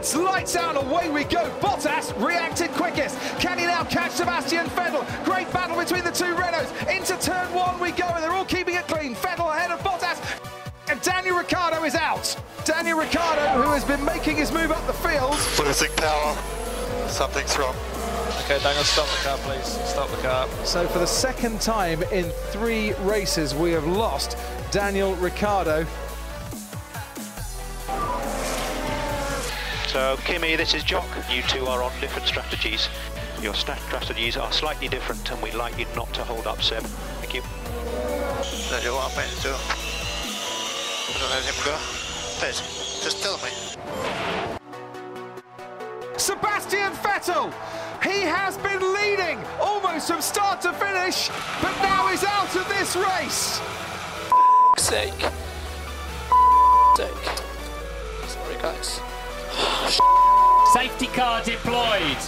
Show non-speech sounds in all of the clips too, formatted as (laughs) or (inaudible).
It's lights out and away we go. Bottas reacted quickest. Can he now catch Sebastian Vettel? Great battle between the two Renaults. Into turn one we go, and they're all keeping it clean. Vettel ahead of Bottas. And Daniel Ricciardo is out. Daniel Ricciardo, who has been making his move up the field. Losing power. Something's wrong. Okay, Daniel, stop the car, please. Stop the car. So for the second time in three races, we have lost Daniel Ricciardo. So, Kimi, this is Jock. You two are on different strategies. Your strategies are slightly different, and we'd like you not to hold up, Seb. Thank you. That you want me to don't let him go? Please, just tell me. Sebastian Vettel! He has been leading almost from start to finish, but now he's out of this race. sake. sake. Safety car deployed.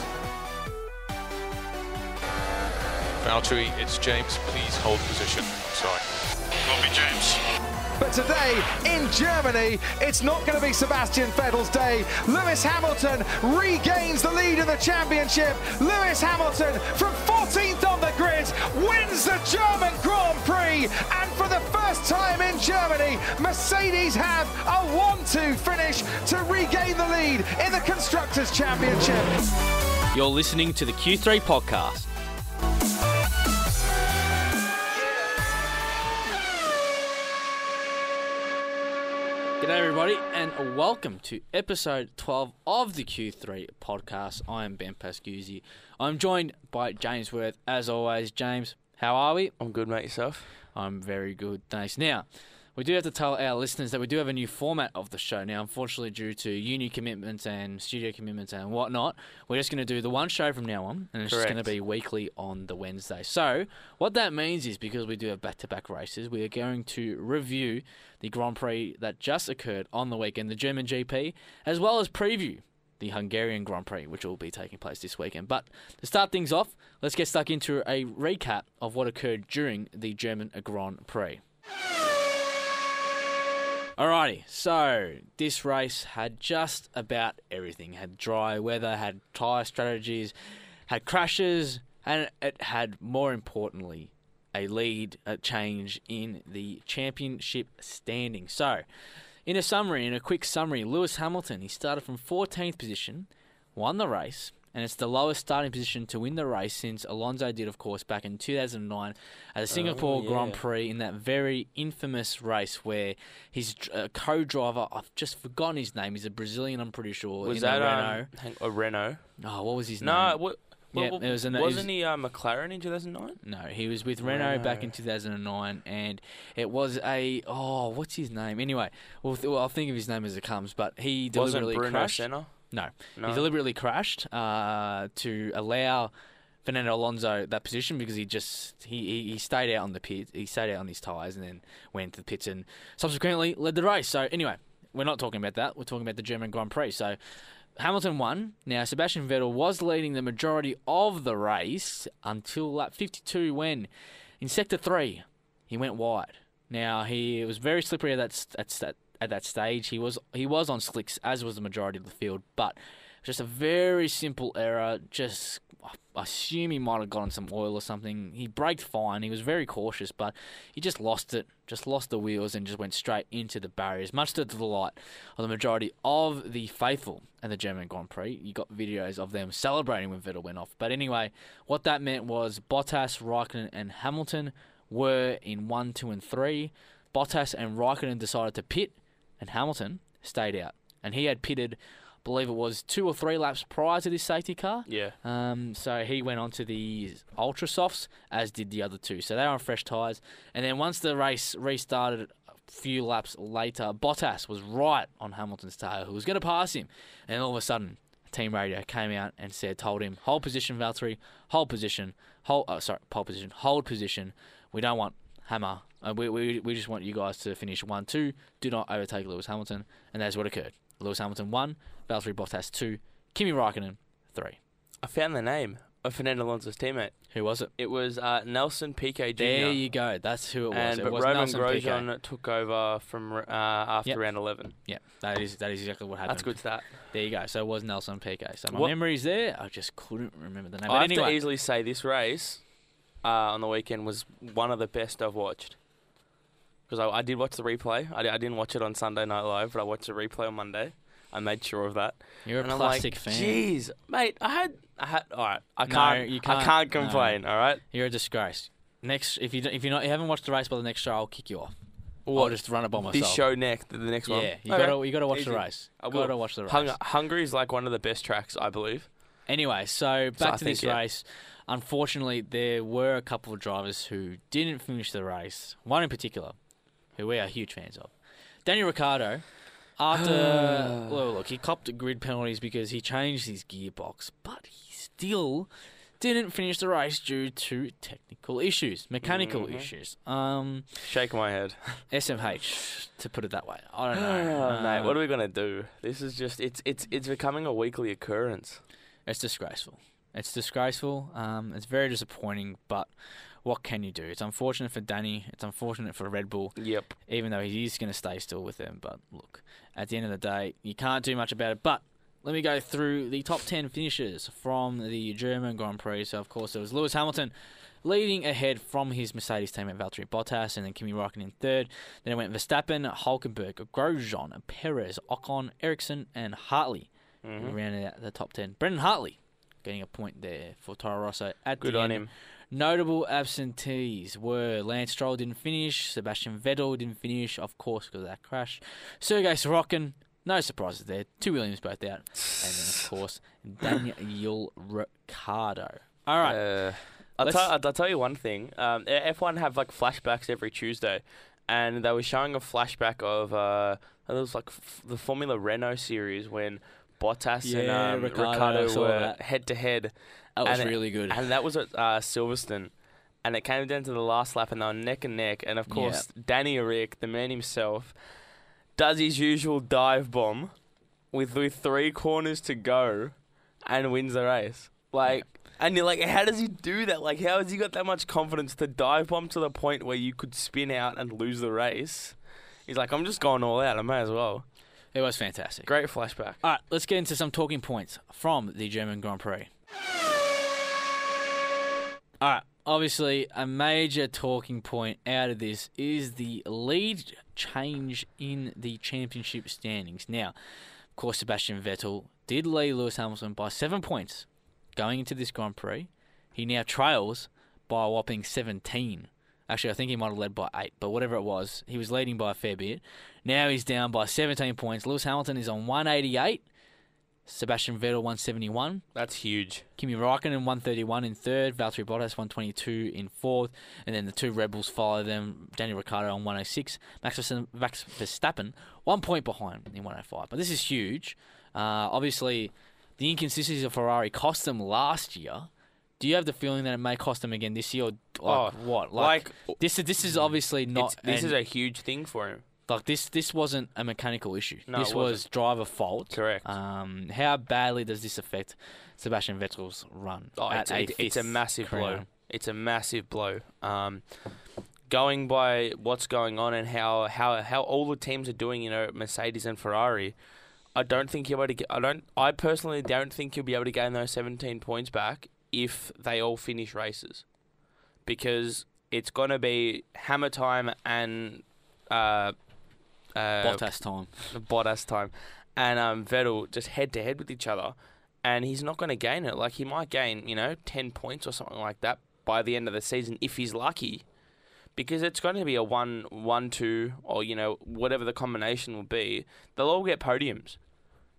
Valtteri, it's James. Please hold position. Sorry. Will be James. But today in Germany, it's not going to be Sebastian Vettel's day. Lewis Hamilton regains the lead in the championship. Lewis Hamilton from 14th on the grid wins the German Grand Prix. For the first time in Germany, Mercedes have a 1-2 finish to regain the lead in the Constructors' Championship. You're listening to the Q3 podcast. G'day, everybody, and welcome to episode 12 of the Q3 podcast. I am Ben Pascuzzi. I'm joined by James Worth, as always. James, how are we? I'm good, mate. Yourself? I'm very good, thanks. Now, we do have to tell our listeners that we do have a new format of the show now. Unfortunately, due to uni commitments and studio commitments and whatnot, we're just going to do the one show from now on, and it's just going to be weekly on the Wednesday. So, what that means is because we do have back to back races, we are going to review the Grand Prix that just occurred on the weekend, the German GP, as well as preview the Hungarian Grand Prix, which will be taking place this weekend. But to start things off, let's get stuck into a recap of what occurred during the German Grand Prix. Alrighty, so this race had just about everything. Had dry weather, had tyre strategies, had crashes, and it had, more importantly, a lead a change in the championship standing. So, in a summary, in a quick summary, Lewis Hamilton, he started from 14th position, won the race, and it's the lowest starting position to win the race since Alonso did, of course, back in 2009 at the Singapore yeah. Grand Prix in that very infamous race where his uh, co-driver, I've just forgotten his name, he's a Brazilian, I'm pretty sure. Was that a Renault. um, a Renault? oh, what was his No, name? What? Yeah, what- it was in the- it was- wasn't he uh, McLaren in 2009? No, he was with Renault back in 2009, and it was a oh, what's his name? Anyway, well, th- well I'll think of his name as it comes. But he Wasn't deliberately Bruno crashed. Senna? No, No. he deliberately crashed uh, to allow Fernando Alonso that position because he just he, he, he stayed out on the pit, he stayed out on his tyres, and then went to the pits and subsequently led the race. So anyway, we're not talking about that. We're talking about the German Grand Prix. So. Hamilton won. Now, Sebastian Vettel was leading the majority of the race until lap 52 when, in sector 3, he went wide. Now, he was very slippery at that, at, at that stage. He was he was on slicks, as was the majority of the field, but just a very simple error. Just I assume he might have gotten some oil or something. He braked fine. He was very cautious, but he just lost it. Just lost the wheels and just went straight into the barriers, much to the delight of the majority of the faithful at the German Grand Prix. You got videos of them celebrating when Vettel went off. But anyway, what that meant was Bottas, Raikkonen, and Hamilton were in one, two, and three. Bottas and Raikkonen decided to pit, and Hamilton stayed out. And he had pitted, believe it was two or three laps prior to this safety car. Yeah. Um, so he went on to the Ultra Softs, as did the other two. So they were on fresh tyres. And then once the race restarted a few laps later, Bottas was right on Hamilton's tail, who was going to pass him. And all of a sudden, team radio came out and said, told him, hold position, Valtteri, hold position, hold, oh, sorry, pole position, hold position. We don't want Hammer. Uh, we, we, we just want you guys to finish 1 2. Do not overtake Lewis Hamilton. And that's what occurred. Lewis Hamilton 1, Valtteri Bottas 2, Kimi Raikkonen 3. I found the name. of Fernando Alonso's teammate. Who was it? It was uh, Nelson Piquet Jr. There you go. That's who it was. and it but was Romain Nelson Piquet. Took over from uh, after Yep. round 11. Yeah, that is that is exactly what happened. That's good stat. There you go. So it was Nelson Piquet. So my What- memory's there. I just couldn't remember the name. I But have anyway, to easily say this race uh, on the weekend was one of the best I've watched. Because I, I did watch the replay. I, I didn't watch it on Sunday Night Live, but I watched the replay on Monday. I made sure of that. you're a and I'm like, fan. Jeez, mate, I had, I had. All right, I can't, you can't- I can't no. complain. All right. You're a disgrace. Next, if you if you not you haven't watched the race by the next show, I'll kick you off. I'll just run it by myself. this show next, the next one. Yeah, you Okay. gotta you gotta watch Easy. the race. I Gotta watch the race. Hung- Hungary is like one of the best tracks, I believe. Anyway, so back I to think, this yeah. race. Unfortunately, there were a couple of drivers who didn't finish the race. One in particular, who we are huge fans of. Daniel Ricciardo, after (sighs) well, look, he copped grid penalties because he changed his gearbox, but he still didn't finish the race due to technical issues, mechanical Mhm. issues. Um, Shake my head. (laughs) SMH, to put it that way. I don't know, Oh, (sighs) mate, Uh, what are we gonna do? This is just it's it's it's becoming a weekly occurrence. It's disgraceful. It's disgraceful. Um, it's very disappointing, but what can you do? It's unfortunate for Danny. It's unfortunate for Red Bull, Yep. even though he is going to stay still with them. But look, at the end of the day, you can't do much about it. But let me go through the top 10 finishes from the German Grand Prix. So, of course, there was Lewis Hamilton leading ahead from his Mercedes teammate Valtteri Bottas, and then Kimi Raikkonen in third. Then it went Verstappen, Hulkenberg, Grosjean, Perez, Ocon, Ericsson, and Hartley. Mhm. We rounded out the top 10. Brendan Hartley getting a point there for Toro Rosso at Good the on end. him. Notable absentees were Lance Stroll didn't finish, Sebastian Vettel didn't finish, of course, because of that crash. Sergei Sirotkin, no surprises there. Two Williams both out. And then, of (sighs) course, Daniel Ricciardo. All right. Uh, I'll, tell, I'll, I'll tell you one thing. Um, F1 have like flashbacks every Tuesday, and they were showing a flashback of uh, it was like f- the Formula Renault series when Bottas and um, Ricciardo, Ricardo were head to head, that was and really good. and that was at uh, Silverstone. And it came down to the last lap, and they were neck and neck. And of course, Danny Rick, the man himself, does his usual dive bomb with with three corners to go, and wins the race. Like, and you're like, how does he do that? Like, how has he got that much confidence to dive bomb to the point where you could spin out and lose the race? He's like, I'm just going all out. I may as well. It was fantastic. Great flashback. All right, let's get into some talking points from the German Grand Prix. All right, obviously, a major talking point out of this is the lead change in the championship standings. Now, of course, Sebastian Vettel did lead Lewis Hamilton by seven points going into this Grand Prix. He now trails by a whopping 17. Actually, I think he might have led by eight, but whatever it was, he was leading by a fair bit. Now he's down by 17 points. Lewis Hamilton is on 188. Sebastian Vettel 171. That's huge. Kimi Raikkonen 131 in third. Valtteri Bottas 122 in fourth. And then the two Red Bulls follow them. Daniel Ricciardo on 106. Max Verstappen- Max Verstappen one point behind in 105. But this is huge. Uh, obviously, the inconsistencies of Ferrari cost them last year. Do you have the feeling that it may cost them again this year? Or like, Oh, what? Like, this this is obviously not. this is a huge thing for him. like this this wasn't a mechanical issue. No, this it was driver fault. Correct. Um, how badly does this affect Sebastian Vettel's run? Oh, it's, a, it's a massive blow. It's a massive blow. Um, going by what's going on and how, how, how all the teams are doing, you know, Mercedes and Ferrari, I don't think you'll be able to get. I don't. I personally don't think you'll be able to gain those 17 points back if they all finish races, because it's gonna be hammer time and uh, uh, Bottas time. Bottas time, and um, Vettel just head to head with each other, and he's not going to gain it. Like he might gain, you know, ten points or something like that by the end of the season if he's lucky, because it's going to be a one, one, two, or you know whatever the combination will be. They'll all get podiums,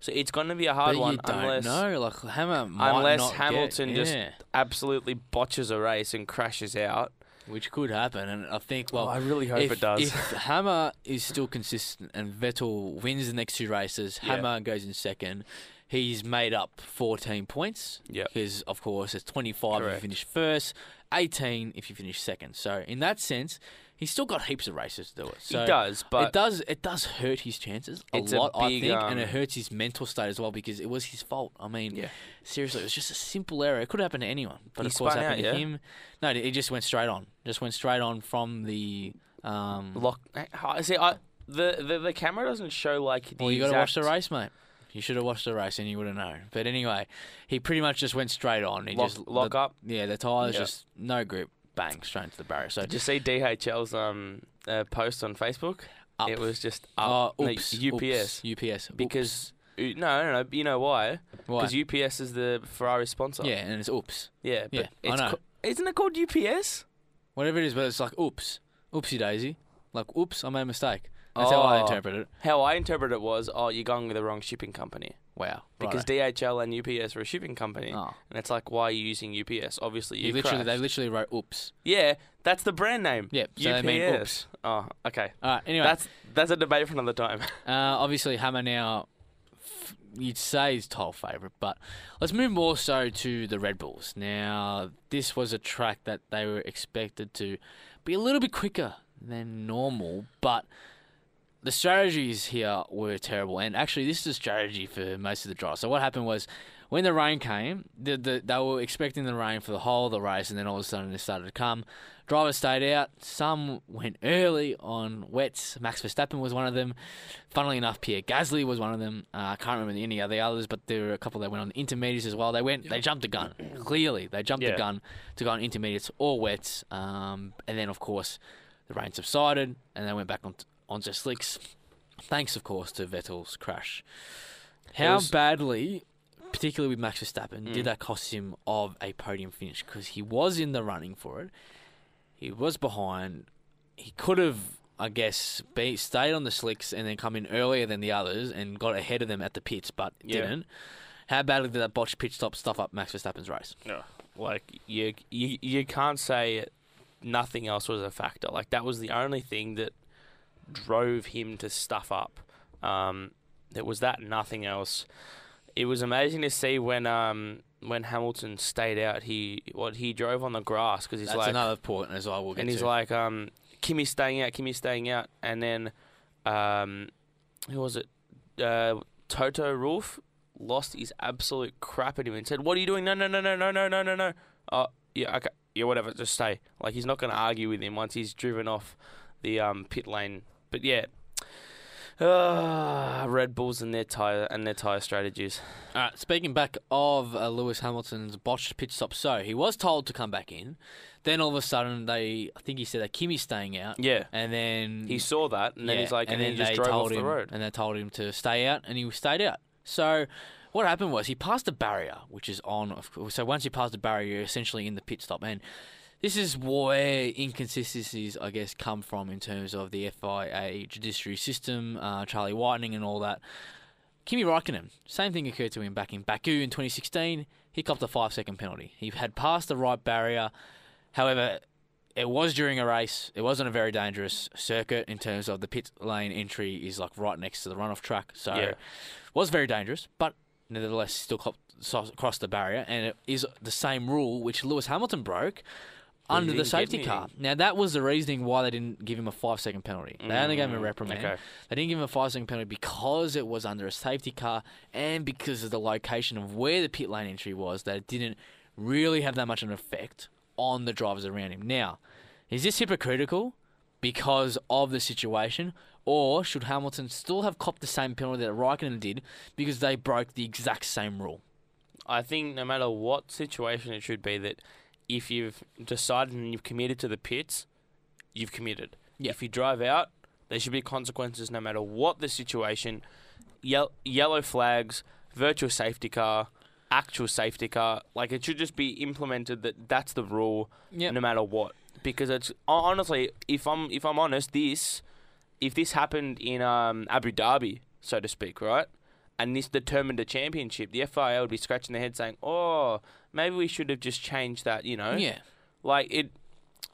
so it's going to be a hard but one unless know. Like Hammer unless Hamilton get, just absolutely botches a race and crashes out. which could happen, and I think well. oh, I really hope if, it does. if (laughs) Hammer is still consistent and Vettel wins the next two races, Yeah. Hammer goes in second. He's made up 14 points. Yep. Because, of course, it's 25 if you finish first, 18 if you finish second. So, in that sense, He's still got heaps of races to do it. So he does, but it does it does hurt his chances a It's a lot, I big, think, and um, it hurts his mental state as well because it was his fault. I mean, Yeah. seriously, it was just a simple error. It could happen to anyone, but He of course, happened out, to yeah? him. No, it just went straight on. Just went straight on from the. Um, lock. I See, I the, the the camera doesn't show like the well, you got to watch the race, mate. You should have watched the race and you would have known. But anyway, he pretty much just went straight on. He Lock- just lock the, up? Yeah, the tires Yeah. just no grip, bang, straight into the barrier. So Did you see DHL's um uh, post on Facebook? up. It was just Oh, up. no, oops, UPS. oops, UPS Because uh, no, no, no. You know why? Why? Because UPS is the Ferrari sponsor. yeah, and it's oops. yeah, but Yeah, I it's know. isn't it called UPS? Whatever it is, but it's like oops, oopsie daisy, like oops, I made a mistake. That's how I Oh. interpret it. How I interpret it was, oh, you're going with the wrong shipping company Wow, because righto. DHL and UPS are a shipping company, oh, and it's like, why are you using UPS? Obviously, you you literally crashed. they literally wrote oops. Yeah, that's the brand name. Yep, so UPS. they mean oops. Oh, okay. All right, anyway, That's that's a debate for another time. (laughs) uh, obviously Hammer now. f- You'd say is title favourite, but let's move more so to the Red Bulls. Now, this was a track that they were expected to be a little bit quicker than normal, but the strategies here were terrible. And actually, this is a strategy for most of the drives. So what happened was, when the rain came, the, the, they were expecting the rain for the whole of the race, and then all of a sudden it started to come. Drivers stayed out. Some went early on wets. Max Verstappen was one of them. Funnily enough, Pierre Gasly was one of them. Uh, I can't remember any of the others, but there were a couple that went on intermediates as well. They went, they jumped the gun. Clearly, they jumped the gun to go on intermediates or wets. Um, and then, of course, the rain subsided, and they went back on onto slicks. Thanks, of course, to Vettel's crash. How was- badly, particularly with Max Verstappen, Mm. did that cost him of a podium finish? Because he was in the running for it. He was behind. He could have, I guess, be, stayed on the slicks and then come in earlier than the others and got ahead of them at the pits, but Yeah. didn't. How badly did that botched pit stop stuff up Max Verstappen's race? like you, you you can't say nothing else was a factor. Like that was the only thing that drove him to stuff up. Um, it was that nothing else. It was amazing to see when um when Hamilton stayed out. He what he drove on the grass because he's That's like another point as well. We'll get and he's to. like um Kimi's staying out, Kimi's staying out, and then um who was it? Uh, Toto Wolff lost his absolute crap at him and said, "What are you doing? No, no, no, no, no, no, no, no, no. Oh, yeah, okay, yeah, whatever. Just stay." Like he's not going to argue with him once he's driven off the um, pit lane. But yeah, uh, Red Bulls and their tire and their tire strategies. All right, speaking back of uh, Lewis Hamilton's botched pit stop, so he was told to come back in. Then all of a sudden, they, I think he said that Kimi's staying out, Yeah, and then he saw that, and then yeah, he's like, and, then he just they drove told off him, the road. and they told him to stay out, and he stayed out. So what happened was he passed the barrier, which is on. So once you pass the barrier, you're essentially in the pit stop, and this is where inconsistencies, I guess, come from in terms of the FIA judiciary system, uh, Charlie Whiting, and all that. Kimi Raikkonen, same thing occurred to him back in Baku in 2016. He copped a five second penalty. He had passed the right barrier. However, it was during a race. It wasn't a very dangerous circuit in terms of the pit lane entry is like right next to the runoff track. So Yeah. it was very dangerous, but nevertheless still crossed the barrier. And it is the same rule which Lewis Hamilton broke under the safety car. Now, that was the reasoning why they didn't give him a five second penalty. They only gave him a Mm, reprimand. okay. They didn't give him a five second penalty because it was under a safety car and because of the location of where the pit lane entry was, that it didn't really have that much of an effect on the drivers around him. Now, is this hypocritical because of the situation, or should Hamilton still have copped the same penalty that Raikkonen did because they broke the exact same rule? I think no matter what situation it should be that if you've decided and you've committed to the pits, you've committed. Yeah. If you drive out, there should be consequences no matter what the situation. Yel- yellow flags, virtual safety car, actual safety car. Like it should just be implemented that that's the rule Yep. no matter what. Because it's honestly, if I'm if I'm honest, this if this happened in um, Abu Dhabi, so to speak, right, and this determined a championship, the FIA would be scratching their head saying, "Oh, maybe we should have just changed that." You know, Yeah. like it.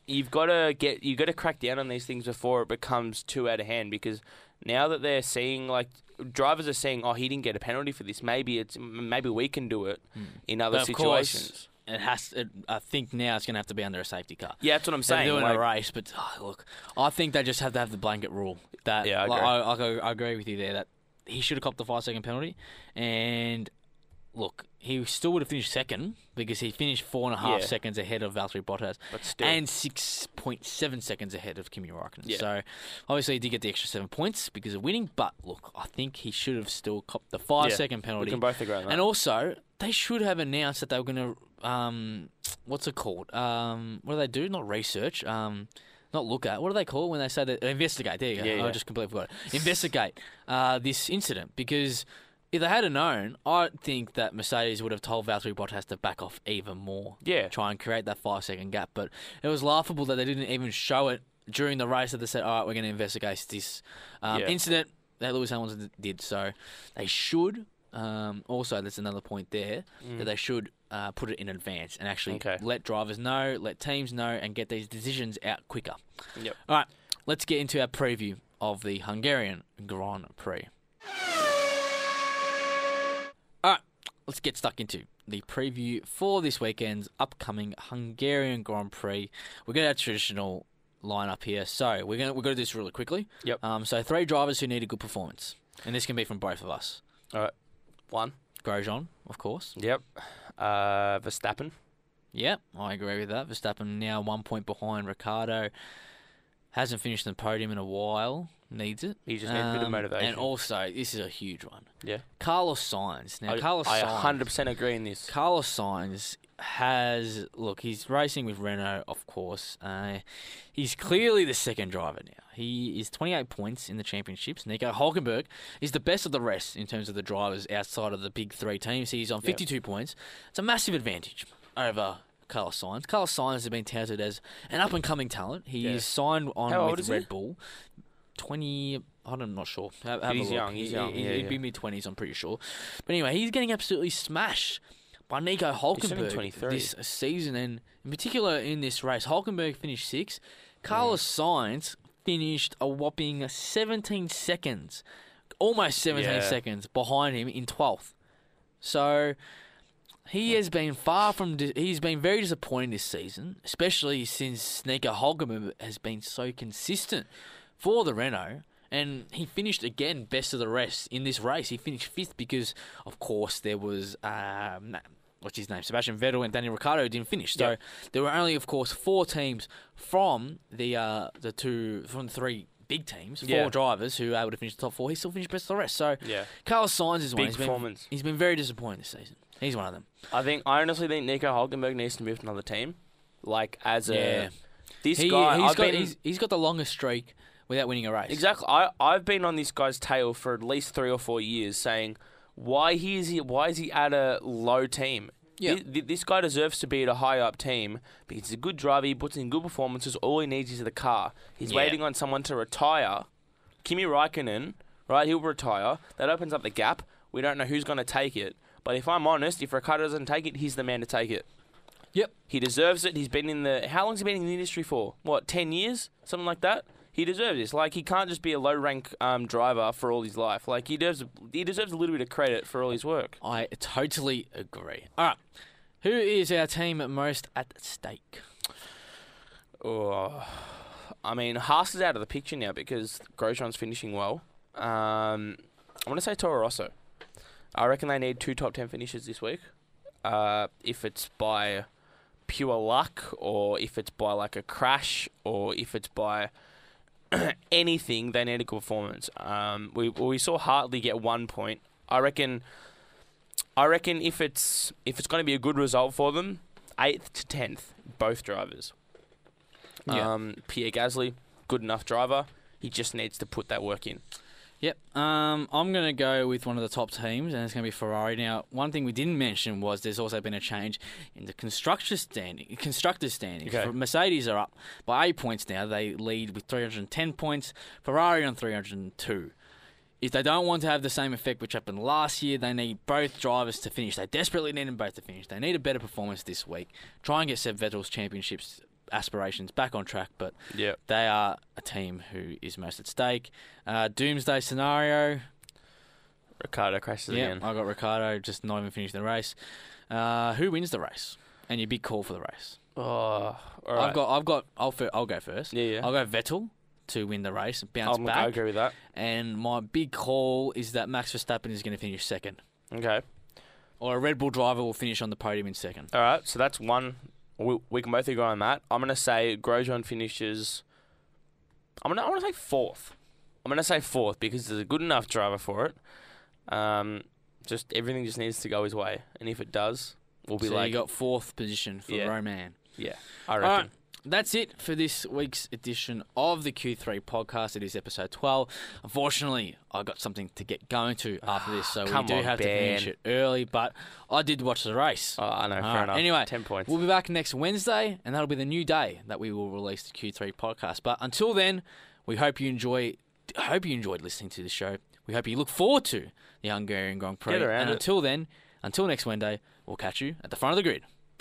You've got to get you've got to crack down on these things before it becomes too out of hand. Because now that they're seeing like drivers are saying, "Oh, he didn't get a penalty for this. Maybe it's maybe we can do it in other of course, situations." it has. It, I think now it's going to have to be under a safety car. Yeah, that's what I'm saying. They're doing like- a race, but oh, look, I think they just have to have the blanket rule. That Yeah, I like. I, I, I agree with you there. That he should have copped the five second penalty, and look, he still would have finished second because he finished four and a half Yeah. seconds ahead of Valtteri Bottas But still. and six point seven seconds ahead of Kimi Raikkonen. Yeah. So obviously he did get the extra seven points because of winning. But look, I think he should have still copped the five Yeah, second we penalty. can both agree on that. And also, they should have announced that they were going to, um, what's it called? Um, what do they do? Not research. Um, not look at. What do they call it when they say that investigate? There you go. Yeah, I just completely forgot. It. Investigate (laughs) uh, this incident because if they had known, I think that Mercedes would have told Valtteri Bottas to back off even more. Yeah. Try and create that five second gap. But it was laughable that they didn't even show it during the race. That they said, "All right, we're going to investigate this um, Yeah. incident that Lewis Hamilton did." So they should. Um, also, there's another point there that they should uh, put it in advance and actually Okay. let drivers know, let teams know, and get these decisions out quicker. Yep. All right, let's get into our preview of the Hungarian Grand Prix. All right, let's get stuck into the preview for this weekend's upcoming Hungarian Grand Prix. We've got our traditional lineup here, so we're gonna we're gonna do this really quickly. Yep. Um, so three drivers who need a good performance, and this can be from both of us. All right. One. Grosjean, of course. Yep. Uh, Verstappen. Yep, I agree with that. Verstappen now one point behind Ricciardo. Hasn't finished the podium in a while. Needs it. He just needs a bit of Um, motivation. And also, this is a huge one. Yeah. Carlos Sainz. Now, I, Carlos I Sainz. 100% agree in this. Carlos Sainz has look. He's racing with Renault, of course. Uh, he's clearly the second driver now. He is 28 points in the championships. Nico Hulkenberg is the best of the rest in terms of the drivers outside of the big three teams. He's on 52 points. It's a massive advantage over. Carlos Sainz. Carlos Sainz has been touted as an up and coming talent. He Yeah. is signed on How with is he? Red Bull. 20, I'm not sure. Have, have a He's look. young, he's He- young, he- yeah, he'd yeah. be mid 20s, I'm pretty sure. But anyway, he's getting absolutely smashed by Nico Hulkenberg 23. this season, and in particular in this race, Hulkenberg finished sixth. Carlos Sainz finished a whopping 17 seconds, almost 17 Yeah. seconds behind him in 12th. So he has been far from. Di- he's been very disappointing this season, especially since Nico Hulkenberg has been so consistent for the Renault. And he finished again best of the rest in this race. He finished fifth because, of course, there was um, what's his name, Sebastian Vettel and Daniel Ricciardo didn't finish. So Yep. there were only, of course, four teams from the uh, the two from the three big teams, four Yeah. drivers who were able to finish the top four. He still finished best of the rest. So Yeah. Carlos Sainz is one. Big He's been, performance. he's been very disappointing this season. He's one of them. I think I honestly think Nico Hulkenberg needs to move to another team. Like as a Yeah. this He, guy, has I've got been he's, he's got the longest streak without winning a race. exactly. I I've been on this guy's tail for at least three or four years, saying why he is he why is he at a low team. Yeah. Thi- This, guy deserves to be at a high up team because he's a good driver. He puts in good performances. All he needs is the car. He's Yeah. waiting on someone to retire. Kimi Raikkonen, right? He'll retire. That opens up the gap. We don't know who's going to take it. But if I'm honest, if Ricciardo doesn't take it, he's the man to take it. Yep. He deserves it. He's been in the. How long's he been in the industry for? What, 10 years? Something like that? He deserves this. Like, he can't just be a low rank um, driver for all his life. Like, he deserves, he deserves a little bit of credit for all his work. I totally agree. All right. Who is our team most at stake? Oh, I mean, Haas is out of the picture now because Grosjean's finishing well. Um, I want to say Toro Rosso. I reckon they need two top 10 finishes this week. Uh, if it's by pure luck, or if it's by like a crash, or if it's by (clears throat) anything, they need a good performance. Um, we we saw Hartley get one point. I reckon. I reckon if it's if it's going to be a good result for them, eighth to tenth, both drivers. Yeah. Um, Pierre Gasly, good enough driver. He just needs to put that work in. Yep. Um, I'm going to go with one of the top teams, and it's going to be Ferrari. Now, one thing we didn't mention was there's also been a change in the constructors standing. Constructors standing. Okay. Mercedes are up by eight points now. They lead with 310 points. Ferrari on 302. If they don't want to have the same effect which happened last year, they need both drivers to finish. They desperately need them both to finish. They need a better performance this week. Try and get Seb Vettel's championships aspirations back on track, but Yeah. they are a team who is most at stake. Uh, doomsday scenario. Ricciardo crashes Yeah, again. I got Ricciardo just not even finishing the race. Uh, who wins the race? and your big call for the race. Oh, all right. I've got, I've got, I'll, I'll go first. Yeah, yeah. I'll go Vettel to win the race and bounce I'm- back. I agree with that. And my big call is that Max Verstappen is going to finish second, Okay. or a Red Bull driver will finish on the podium in second. All right. So that's one. We, we can both agree on that. I'm gonna say Grosjean finishes. I'm gonna. I want to say fourth. I'm gonna say fourth because there's a good enough driver for it. Um, just everything just needs to go his way, and if it does, we'll be so like, you got fourth position for Yeah. Romain. yeah, I reckon. right. That's it for this week's edition of the Q3 podcast. It is episode 12. Unfortunately, I got something to get going to after this, ah, so we do on, have to finish it early, but I did watch the race. Oh, I know. Fair enough. Anyway, ten points. We'll be back next Wednesday, and that'll be the new day that we will release the Q3 podcast. But until then, we hope you enjoy. Hope you enjoyed listening to the show. We hope you look forward to the Hungarian Grand Prix. And it. until then, until next Wednesday, we'll catch you at the front of the grid.